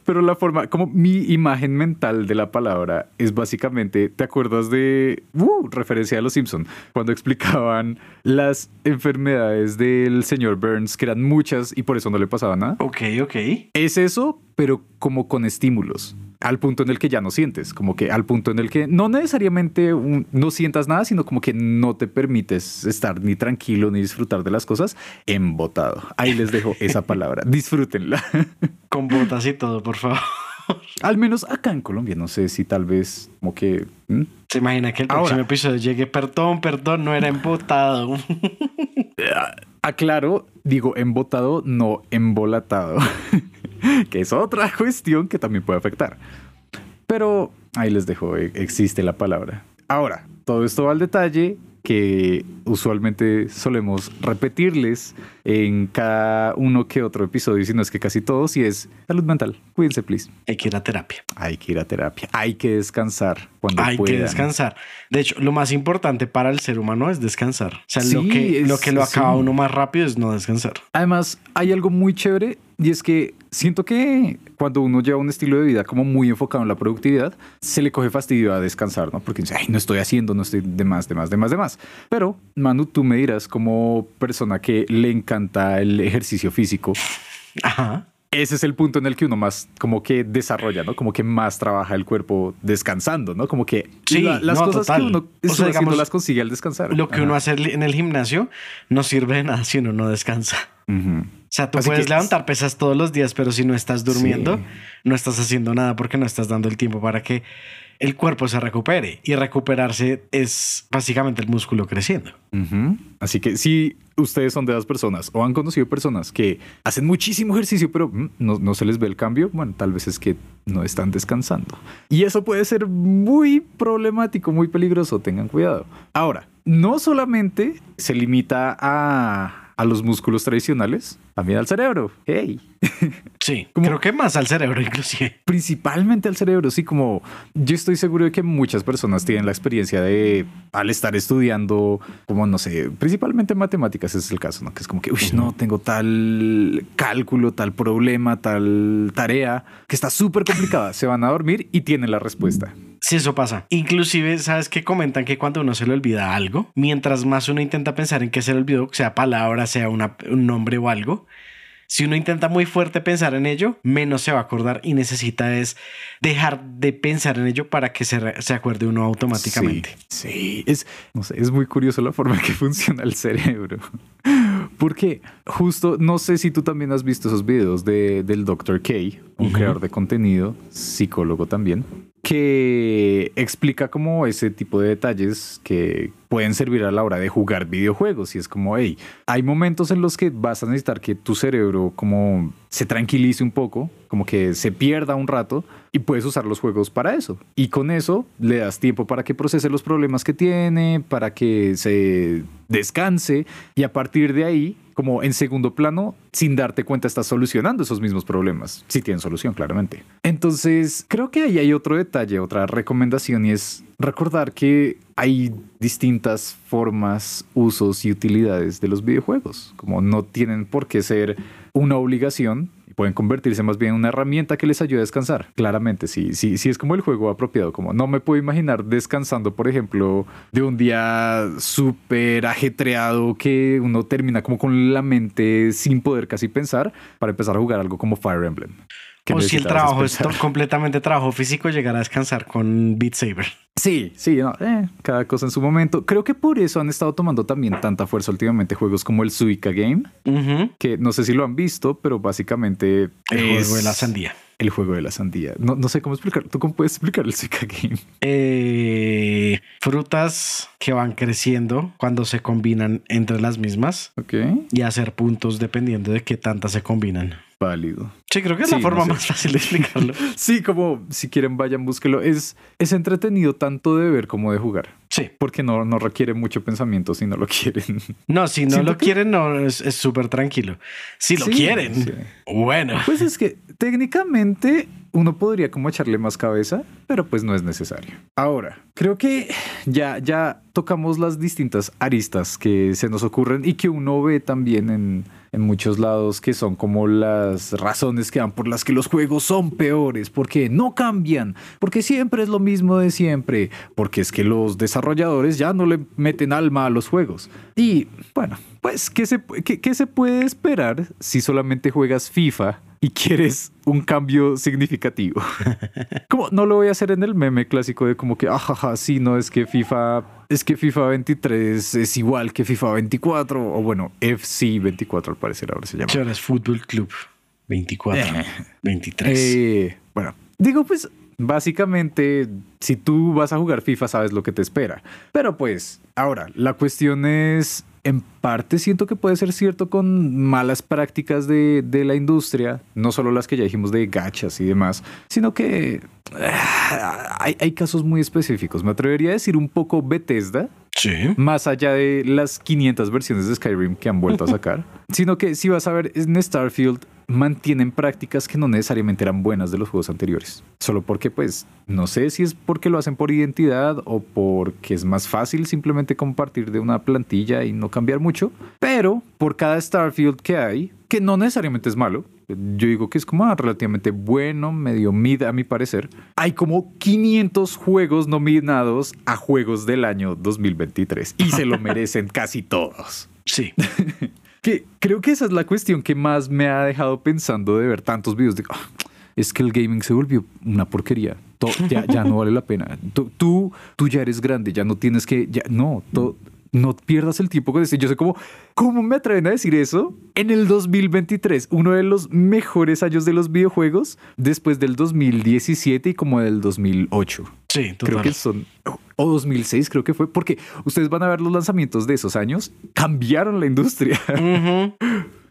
pero la forma, como mi imagen mental de la palabra es básicamente, ¿te acuerdas de, uh, referencia a Los Simpson, cuando explicaban las enfermedades del señor Burns, que eran muchas y por eso no le pasaba nada? Ok, ok. Es eso, pero como con estímulos. Al punto en el que ya no sientes, como que al punto en el que no necesariamente un- no sientas nada, sino como que no te permites estar ni tranquilo ni disfrutar de las cosas, embotado. Ahí les dejo esa palabra, disfrútenla. Con botas y todo, por favor. Al menos acá en Colombia, no sé si tal vez como que... ¿hmm? Se imagina que el Ahora. próximo episodio llegue, perdón, perdón, no era embotado. Aclaro, digo embotado, no embolatado, que es otra cuestión que también puede afectar. Pero ahí les dejo, e- existe la palabra. Ahora, todo esto va al detalle que usualmente solemos repetirles en cada uno que otro episodio, si no es que casi todos, y es salud mental. Cuídense, please. Hay que ir a terapia. Hay que ir a terapia, hay que descansar cuando Hay puedan. que descansar. De hecho, lo más importante para el ser humano es descansar. O sea, lo, Sí, que, es- lo que lo sí. acaba uno más rápido es no descansar. Además, hay algo muy chévere y es que siento que cuando uno lleva un estilo de vida como muy enfocado en la productividad, se le coge fastidio a descansar, ¿no? Porque dice, ay, no estoy haciendo, no estoy de más, de más, de más, de más. Pero, Manu, tú me dirás como persona que le encanta el ejercicio físico, Ajá. ese es el punto en el que uno más como que desarrolla, ¿no? Como que más trabaja el cuerpo descansando, ¿no? Como que Sí, la- las no, cosas total. que uno O sea, está haciendo digamos, las consigue al descansar. Lo que Ajá. uno hace en el gimnasio no sirve de nada si uno no descansa. O sea, tú Así puedes que- levantar pesas todos los días, pero si no estás durmiendo, Sí. no estás haciendo nada porque no estás dando el tiempo para que el cuerpo se recupere. Y recuperarse es básicamente el músculo creciendo. Así que si ustedes son de las personas o han conocido personas que hacen muchísimo ejercicio, pero mm, no, no se les ve el cambio, bueno, tal vez es que no están descansando. Y eso puede ser muy problemático, muy peligroso, tengan cuidado. Ahora, no solamente se limita a, a los músculos tradicionales, también al cerebro. ¡Hey! Sí, Como- creo que más al cerebro inclusive. Principalmente al cerebro, sí, como yo estoy seguro de que muchas personas tienen la experiencia de al estar estudiando, como no sé, principalmente matemáticas es el caso, ¿no? Que es como que, uy, no, tengo tal cálculo, tal problema, tal tarea, que está súper complicada, se van a dormir y tienen la respuesta. Sí, eso pasa. Inclusive, ¿sabes qué comentan? Que cuando uno se le olvida algo, mientras más uno intenta pensar en qué se le olvidó, sea palabra, sea una- un nombre o algo, si uno intenta muy fuerte pensar en ello, menos se va a acordar y necesita es dejar de pensar en ello para que se, se acuerde uno automáticamente. Sí, sí, es, no sé, es muy curioso la forma en que funciona el cerebro. Porque justo, no sé si tú también has visto esos videos de, del Dr. K, un creador de contenido, psicólogo también, que explica como ese tipo de detalles que pueden servir a la hora de jugar videojuegos. Y es como, hey, hay momentos en los que vas a necesitar que tu cerebro como se tranquilice un poco, como que se pierda un rato y puedes usar los juegos para eso. Y con eso le das tiempo para que procese los problemas que tiene, para que se descanse y a partir de ahí, como en segundo plano, sin darte cuenta estás solucionando esos mismos problemas. Si tienen solución, claramente. Entonces, creo que ahí hay otro detalle, otra recomendación y es recordar que hay distintas formas, usos y utilidades de los videojuegos. Como no tienen por qué ser una obligación, pueden convertirse más bien en una herramienta que les ayude a descansar. Claramente, sí, sí, sí es como el juego apropiado. Como no me puedo imaginar descansando, por ejemplo, de un día súper ajetreado que uno termina como con la mente sin poder casi pensar para empezar a jugar algo como Fire Emblem. O si el trabajo es completamente trabajo físico, llegar a descansar con Beat Saber. Sí, sí, no, eh, cada cosa en su momento. Creo que por eso han estado tomando también tanta fuerza últimamente juegos como el Suica Game, que no sé si lo han visto, pero básicamente El es juego de la sandía. El juego de la sandía. No, no sé cómo explicar. ¿Tú cómo puedes explicar el Suica Game? Eh, frutas que van creciendo cuando se combinan entre las mismas Ok, y hacer puntos dependiendo de qué tantas se combinan. Válido. Sí, creo que es Sí, la forma no sé. más fácil de explicarlo. Sí, como si quieren vayan, búsquelo. Es, es entretenido tanto de ver como de jugar. Sí. Porque no, no requiere mucho pensamiento si no lo quieren. No, si no Siento lo que- quieren, no, es es súper tranquilo. Si lo Sí, quieren, sí. bueno. Pues es que técnicamente uno podría como echarle más cabeza, pero pues no es necesario. Ahora, creo que ya, ya tocamos las distintas aristas que se nos ocurren y que uno ve también en, en muchos lados que son como las razones que dan por las que los juegos son peores, porque no cambian, porque siempre es lo mismo de siempre, porque es que los desarrolladores ya no le meten alma a los juegos. Y bueno, pues, ¿qué se, qué, qué se puede esperar si solamente juegas FIFA y quieres un cambio significativo? como no lo voy a hacer en el meme clásico de como que, ajaja, sí, no, es que FIFA, es que FIFA 23 es igual que FIFA 24, o bueno, FC 24 al parecer ahora se llama. Chores Fútbol Club 24, Eh. 23. Eh, bueno, digo pues básicamente si tú vas a jugar FIFA sabes lo que te espera. Pero pues ahora la cuestión es en parte siento que puede ser cierto con malas prácticas de, de la industria, no solo las que ya dijimos de gachas y demás, sino que ah, hay, hay casos muy específicos. Me atrevería a decir un poco Bethesda, Sí. más allá de las 500 versiones de Skyrim que han vuelto a sacar, sino que si vas a ver en Starfield mantienen prácticas que no necesariamente eran buenas de los juegos anteriores, solo porque pues no sé si es porque lo hacen por identidad o porque es más fácil simplemente compartir de una plantilla y no cambiar mucho, pero por cada Starfield que hay, que no necesariamente es malo, yo digo que es como relativamente bueno, medio mid a mi parecer. Hay como 500 juegos nominados a juegos del año 2023 y se lo merecen casi todos. Sí. Creo que esa es la cuestión que más me ha dejado pensando de ver tantos videos de "Ah, es que el gaming se volvió una porquería. Ya, ya no vale la pena. Tú, tú, ya eres grande, ya no tienes que, no, no pierdas el tiempo con eso. Yo sé como, ¿cómo me atreven a decir eso? En el 2023, uno de los mejores años de los videojuegos, después del 2017 y como del 2008. Sí, total. Creo que son, o 2006 creo que fue, porque ustedes van a ver los lanzamientos de esos años, cambiaron la industria.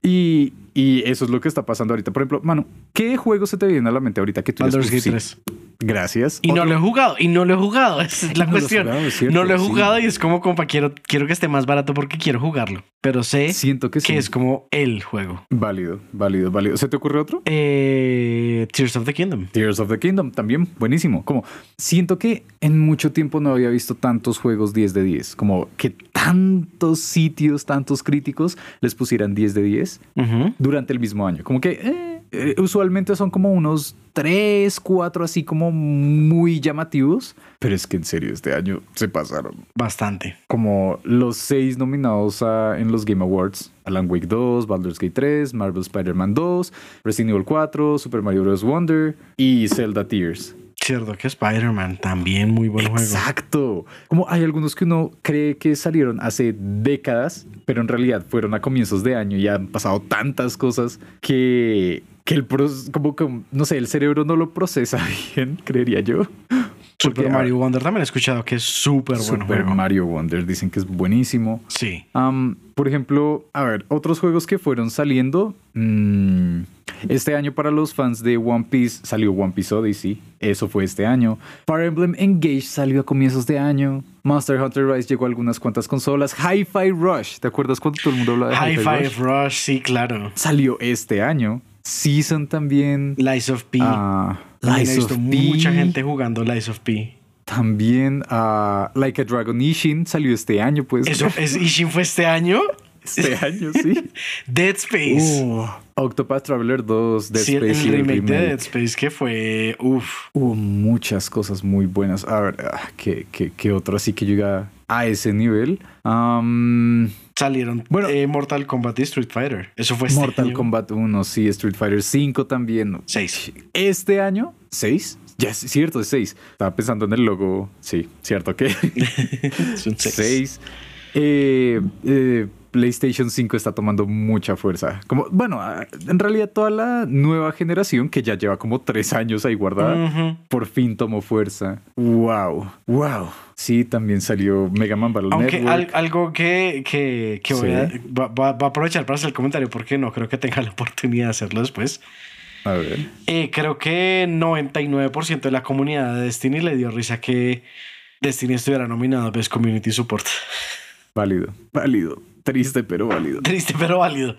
Y, y eso es lo que está pasando ahorita. Por ejemplo, mano, ¿qué juego se te viene a la mente ahorita que tú Baldur's dices, Gate "Uf, sí, 3. Gracias. Y no lo he jugado, y no lo he jugado. Esa es la No lo has cuestión. jugado, es cierto, no lo he sí. jugado y es como, compa, quiero, quiero que esté más barato porque quiero jugarlo. Pero sé Siento que sí. que es como el juego. Válido, válido, válido. ¿Se te ocurre otro? Eh, Tears of the Kingdom. Tears of the Kingdom, también buenísimo. Como siento que en mucho tiempo no había visto tantos juegos 10 de 10, como que tantos sitios, tantos críticos les pusieran 10 de 10 Ujú. durante el mismo año. Como que eh, eh, usualmente son como unos 3, 4 así como muy llamativos, pero es que en serio este año se pasaron. Bastante. Como los seis nominados a- en los Game Awards. Alan Wake 2, Baldur's Gate 3, Marvel Spider-Man 2, Resident Evil 4, Super Mario Bros. Wonder y Zelda Tears. Cierto que Spider-Man también muy buen juego. Exacto. Como hay algunos que uno cree que salieron hace décadas, pero en realidad fueron a comienzos de año y han pasado tantas cosas que, que el como que, no sé, el cerebro no lo procesa bien, creería yo. Super Mario Wonder también he escuchado que es súper buen Super juego. Mario Wonder dicen que es buenísimo. Sí. Am, por ejemplo, a ver, otros juegos que fueron saliendo. mm, este año para los fans de One Piece salió One Piece Odyssey. Eso fue este año. Fire Emblem Engage salió a comienzos de año. Monster Hunter Rise llegó a algunas cuantas consolas. Hi-Fi Rush, ¿te acuerdas cuando todo el mundo hablaba de Hi-Fi Five Rush? Rush, sí, claro. Salió este año. Season también. Lies of P. Ah, También he Lies visto of mucha P. gente jugando Lies of P. También ah, Like a Dragon Ishin salió este año, pues. Eso es Ishin fue este año. Este año, sí. Dead Space. Uh, Octopath Traveler 2, Dead sí, Space el remake, de. Dead Space que fue. Uf. Hubo muchas cosas muy buenas. A ver, ah, ¿qué, qué, qué otro así que llega a ese nivel? Salieron Bueno. eh, Mortal Kombat y Street Fighter. Eso fue este Mortal año. Kombat 1, sí, Street Fighter 5 también. Seis. Este año, 6. Ya es cierto, es 6. Estaba pensando en el logo. Sí, cierto que Son seis. 6. Eh, eh, PlayStation 5 está tomando mucha fuerza. Como, bueno, ah, en realidad toda la nueva generación que ya lleva como tres años ahí guardada, por fin tomó fuerza. Wow, wow. Sí, también salió Mega Man Battle Aunque Network. al- algo que, que, que voy Sí. a, va, va- va a aprovechar para hacer el comentario porque no creo que tenga la oportunidad de hacerlo después. A ver. Eh, creo que 99% de la comunidad de Destiny le dio risa que Destiny estuviera nominado a Best Community Support. Válido, válido. Triste, pero válido. Triste, pero válido.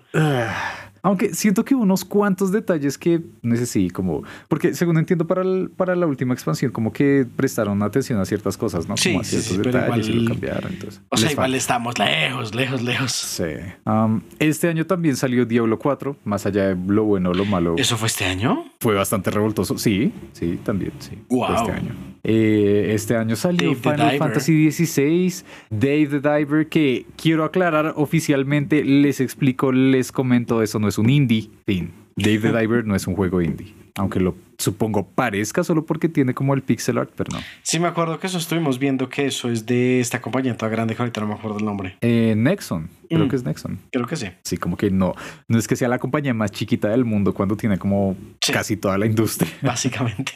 Aunque siento que unos cuantos detalles que no sé si como porque según entiendo para el- para la última expansión como que prestaron atención a ciertas cosas, ¿no? Sí, como a sí, sí, pero y lo igual- cambiaron. Entonces, O sea, igual estamos lejos, lejos, lejos. Sí. Am, este año también salió Diablo 4, más allá de lo bueno o lo malo. ¿Eso fue este año? Fue bastante revoltoso. Sí, sí, también, sí. Fue Wow. Este año. Eh, este año salió Dave Final. Fantasy XVI, Dave the Diver, que quiero aclarar oficialmente, les explico, les comento, eso no es un indie. Fin. Dave the Diver no es un juego indie. Aunque lo supongo parezca solo porque tiene como el pixel art, pero no. Sí, me acuerdo que eso estuvimos viendo que eso es de esta compañía toda grande que ahorita no me acuerdo el nombre. Eh, Nexon, creo Mm. que es Nexon. Creo que sí. Sí, como que no. No es que sea la compañía más chiquita del mundo cuando tiene como Sí. casi toda la industria. Básicamente.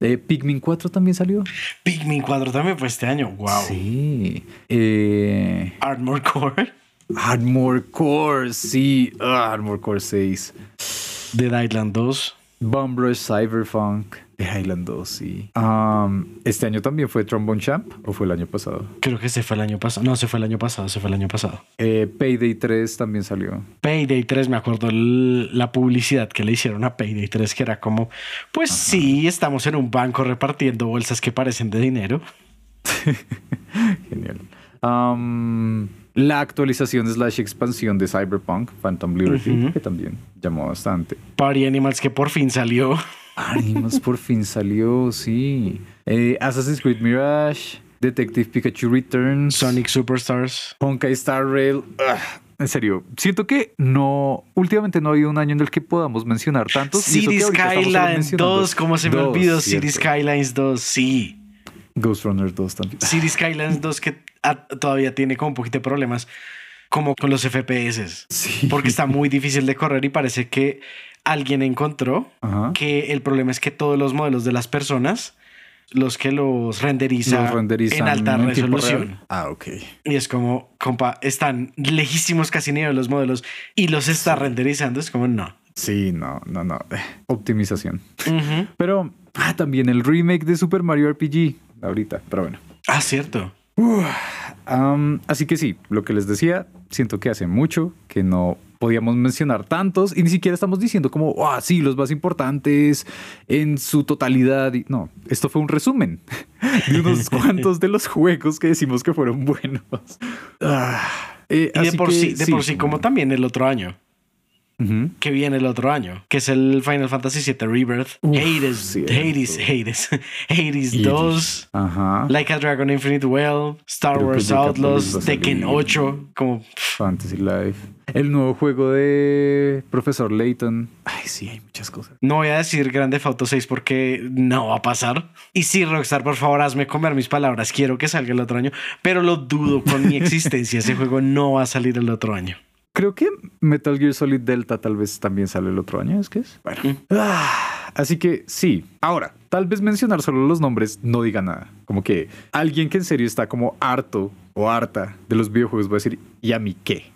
Eh, Pikmin 4 también salió. Pikmin 4 también fue este año. Wow. Sí. Eh, Armor Core. Armor Core, sí. Ah, Armor Core 6. Dead Island 2. Bomb Rush Cyberpunk. The Highland 2, sí. Um, este año también fue Trombone Champ o fue el año pasado. Creo que se fue el año pasado. No, se fue el año pasado, se fue el año pasado. Eh, Payday 3 también salió. Payday 3, me acuerdo la publicidad que le hicieron a Payday 3, que era como, pues sí, estamos en un banco repartiendo bolsas que parecen de dinero. Genial. Um, la actualización slash expansión de Cyberpunk, Phantom Liberty, que también llamó bastante. Party Animals que por fin salió. Animals por fin salió, sí. Eh, Assassin's Creed Mirage, Detective Pikachu Returns, Sonic Superstars. Honkai Star Rail. Ah, en serio, siento que no, últimamente no ha habido un año en el que podamos mencionar tantos. City Skylines mencionando 2, como se me dos, olvidó. City Skylines 2, sí. Ghost Runner 2 también. City Skylines 2 que ah, todavía tiene como un poquito de problemas como con los FPS. Sí. Porque está muy difícil de correr y parece que alguien encontró Ajá. que el problema es que todos los modelos de las personas, los que los renderiza, Los renderizan en alta tiempo resolución. Ah, ok. Y es como, compa, están lejísimos casi ni de los modelos y los está renderizando. Es como, no. Sí, no, no, no. Eh, Optimización. Ujú. Pero ah, también el remake de Super Mario RPG ahorita, pero bueno. Ah, cierto. Así que sí, lo que les decía, siento que hace mucho que no podíamos mencionar tantos y ni siquiera estamos diciendo como, ah, sí, los más importantes en su totalidad. No, esto fue un resumen de unos cuantos de los juegos que decimos que fueron buenos. Ah, eh, Y de así por que sí, de por sí, como también el otro año. Que viene el otro año, que es el Final Fantasy VII Rebirth, Uf, Hades. Hades, Hades, Hades Hades. 2, Ajá. Like a Dragon Infinite Well, Star Creo Wars Outlaws, Tekken salir. 8, como Fantasy Life. El nuevo juego de Profesor Layton. Ay, sí, hay muchas cosas. no voy a decir Grande Auto 6 porque no va a pasar. Y sí, Rockstar, por favor, hazme comer mis palabras. Quiero que salga el otro año, pero lo dudo con mi existencia. Ese juego no va a salir el otro año. Creo que Metal Gear Solid Delta tal vez también sale el otro año, ¿es que es? Bueno. Mm. Ah, así que sí. Ahora, tal vez mencionar solo los nombres no diga nada. Como que alguien que en serio está como harto o harta de los videojuegos va a decir, ¿y a mí qué?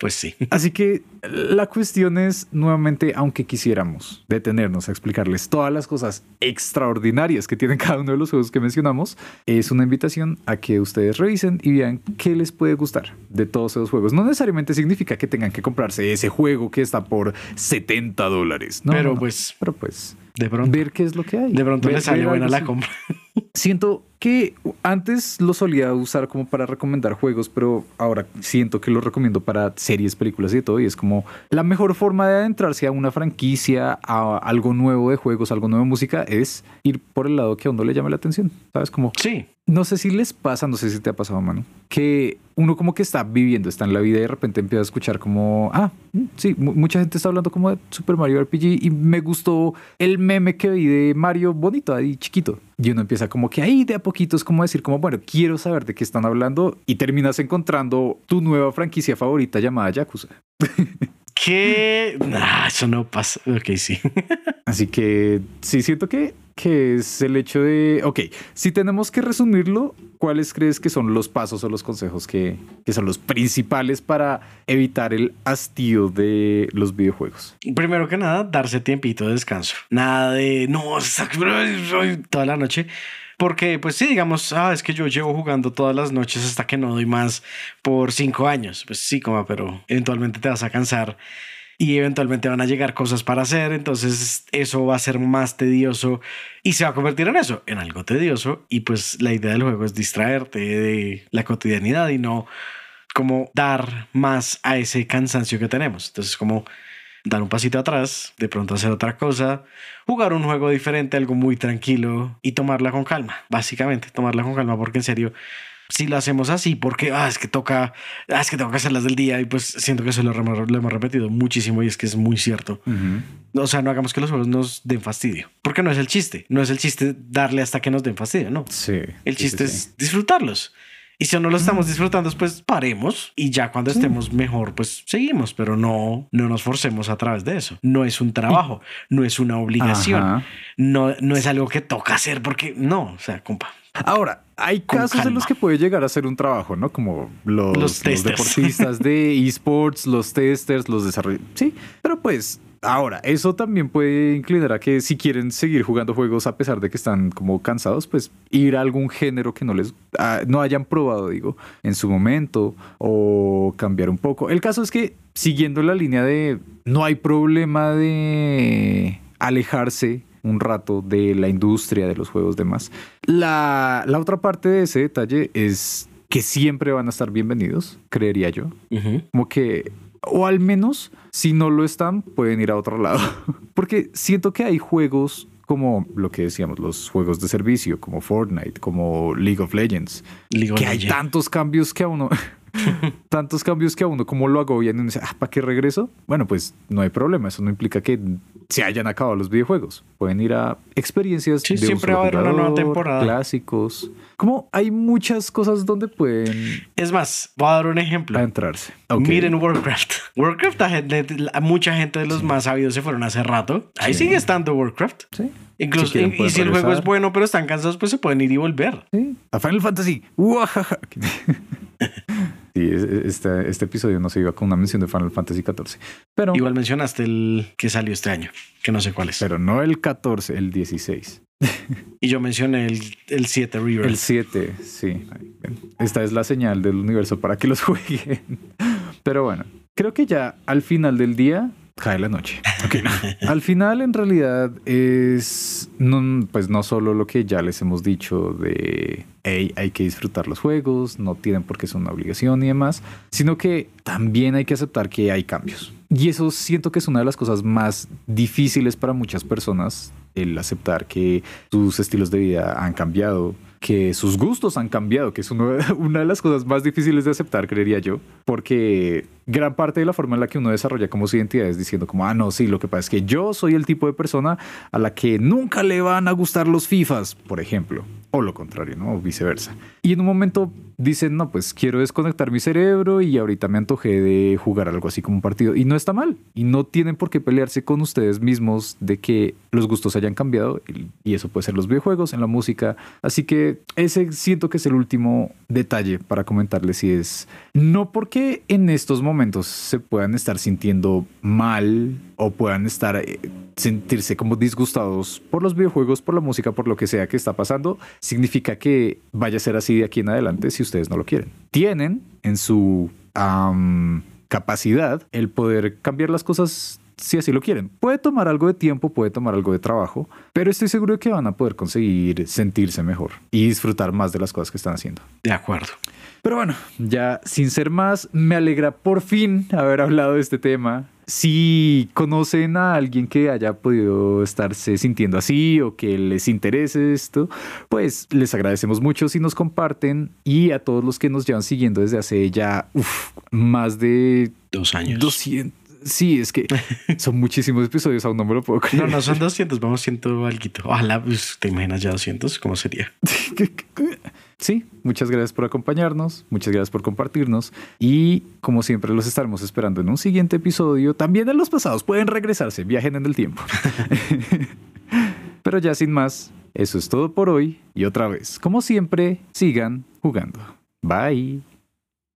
Pues sí. Así que la cuestión es, nuevamente, aunque quisiéramos detenernos a explicarles todas las cosas extraordinarias que tienen cada uno de los juegos que mencionamos, es una invitación a que ustedes revisen y vean qué les puede gustar de todos esos juegos. No necesariamente significa que tengan que comprarse ese juego que está por 70 dólares. No, Pero no, no. pues, Pero pues, de pronto, ver qué es lo que hay. de pronto Ver- le sale buena la compra. Siento que antes lo solía usar como para recomendar juegos, pero ahora siento que lo recomiendo para series, películas y todo. Y es como la mejor forma de adentrarse a una franquicia, a algo nuevo de juegos, algo nuevo de música, es ir por el lado que a uno le llame la atención. ¿Sabes? Como Sí. No sé si les pasa, no sé si te ha pasado, mano, que uno como que está viviendo, está en la vida y de repente empieza a escuchar como, ah, mm, sí, mu- mucha gente está hablando como de Super Mario RPG y me gustó el meme que vi de Mario bonito, ahí chiquito. Y uno empieza como que ahí de a poquito es como decir como, bueno, quiero saber de qué están hablando y terminas encontrando tu nueva franquicia favorita llamada Yakuza. Que nah, eso no pasa. Ok, sí. Así que sí, siento que, que es el hecho de, ok, si tenemos que resumirlo, ¿cuáles crees que son los pasos o los consejos que, que son los principales para evitar el hastío de los videojuegos? Primero que nada, darse tiempito de descanso. Nada de no, toda la noche. Porque, pues sí, digamos, ah, es que yo llevo jugando todas las noches hasta que no doy más por cinco años. Pues sí, como, pero eventualmente te vas a cansar y eventualmente van a llegar cosas para hacer. Entonces, eso va a ser más tedioso y se va a convertir en eso, en algo tedioso. Y pues la idea del juego es distraerte de la cotidianidad y no como dar más a ese cansancio que tenemos. Entonces, como dar un pasito atrás, de pronto hacer otra cosa, jugar un juego diferente, algo muy tranquilo y tomarla con calma, básicamente, tomarla con calma porque en serio, si lo hacemos así, porque ah, es que toca, ah, es que tengo que hacerlas del día y pues siento que eso lo, hemos repetido muchísimo y es que es muy cierto. O sea, no hagamos que los juegos nos den fastidio, porque no es el chiste, no es el chiste darle hasta que nos den fastidio, no. Sí. El sí, chiste sí, sí. es disfrutarlos. Y si no lo estamos disfrutando, pues paremos y ya cuando estemos mejor, pues seguimos, pero no, no nos forcemos a través de eso. No es un trabajo, no es una obligación, Ajá. no, no es algo que toca hacer porque no, o sea, compa. Ahora, hay casos en los que puede llegar a ser un trabajo, ¿no? Como los, Los deportistas de esports, los testers, los desarrolladores. Sí, pero pues ahora, eso también puede inclinar a que si quieren seguir jugando juegos a pesar de que están como cansados, pues ir a algún género que no les ah, no hayan probado, digo, en su momento o cambiar un poco. El caso es que siguiendo la línea de no hay problema de alejarse un rato de la industria de los juegos demás. La, la otra parte de ese detalle es que siempre van a estar bienvenidos, creería yo. Como que, o al menos, si no lo están, pueden ir a otro lado. Porque siento que hay juegos como lo que decíamos, los juegos de servicio, como Fortnite, como League of Legends, League of que hay tantos cambios que a uno, tantos cambios que a uno como lo agobian y uno dice, ah, ¿para qué regreso? Bueno, pues no hay problema, eso no implica que se hayan acabado los videojuegos. Pueden ir a experiencias Sí, de siempre va a haber una nueva temporada. clásicos. Como hay muchas cosas donde pueden Es más, voy a dar un ejemplo. adentrarse. Ok. Miren Warcraft. Warcraft, a a mucha gente de los más sabidos se fueron hace rato. Ahí Sí. sigue estando Warcraft. Sí. Incluso, Si quieren y, si el juego es bueno, pero están cansados, pues se pueden ir y volver. Sí. A Final Fantasy. Sí, es- es- este, este episodio no se iba con una mención de Final Fantasy XIV. Pero, Igual mencionaste el que salió este año, que no sé cuál es. pero no el 14, el 16. Y yo mencioné el, el 7 River. El 7, sí. Esta es la señal del universo para que los jueguen. Pero bueno, creo que ya al final del día cae la noche. Ok, no. Al final en realidad es no, pues no solo lo que ya les hemos dicho de hey, hay que disfrutar los juegos, no tienen por qué ser una obligación y demás, sino que también hay que aceptar que hay cambios. Y eso siento que es una de las cosas más difíciles para muchas personas, el aceptar que sus estilos de vida han cambiado, que sus gustos han cambiado, que es uno- una de las cosas más difíciles de aceptar, creería yo, porque gran parte de la forma en la que uno desarrolla como su identidad es diciendo como, ah, no, sí, lo que pasa es que yo soy el tipo de persona a la que nunca le van a gustar los FIFAs, por ejemplo, o lo contrario, ¿no? O viceversa. Y en un momento dicen, no, pues quiero desconectar mi cerebro y ahorita me antojé de jugar algo así como un partido. Y no está mal. Y no tienen por qué pelearse con ustedes mismos de que los gustos hayan cambiado. Y eso puede ser los videojuegos, en la música. Así que ese siento que es el último detalle para comentarles y es, no porque en estos momentos se puedan estar sintiendo mal o puedan estar... eh, sentirse como disgustados por los videojuegos, por la música, por lo que sea que está pasando, significa que vaya a ser así de aquí en adelante si ustedes no lo quieren. Tienen en su capacidad el poder cambiar las cosas si así lo quieren. Puede tomar algo de tiempo, puede tomar algo de trabajo, pero estoy seguro de que van a poder conseguir sentirse mejor y disfrutar más de las cosas que están haciendo. De acuerdo. Pero bueno, ya sin ser más, me alegra por fin haber hablado de este tema. Si conocen a alguien que haya podido estarse sintiendo así o que les interese esto, pues les agradecemos mucho si nos comparten y a todos los que nos llevan siguiendo desde hace ya uf, más de Dos años. 200. Sí, es que son muchísimos episodios, aún no me lo puedo creer. No, no son 200, vamos ciento algo. Ojalá, pues, te imaginas ya 200, ¿cómo sería? Sí, muchas gracias por acompañarnos, muchas gracias por compartirnos y como siempre los estaremos esperando en un siguiente episodio. También en los pasados pueden regresarse, viajen en el tiempo. Pero ya sin más, eso es todo por hoy y otra vez, como siempre, sigan jugando. Bye.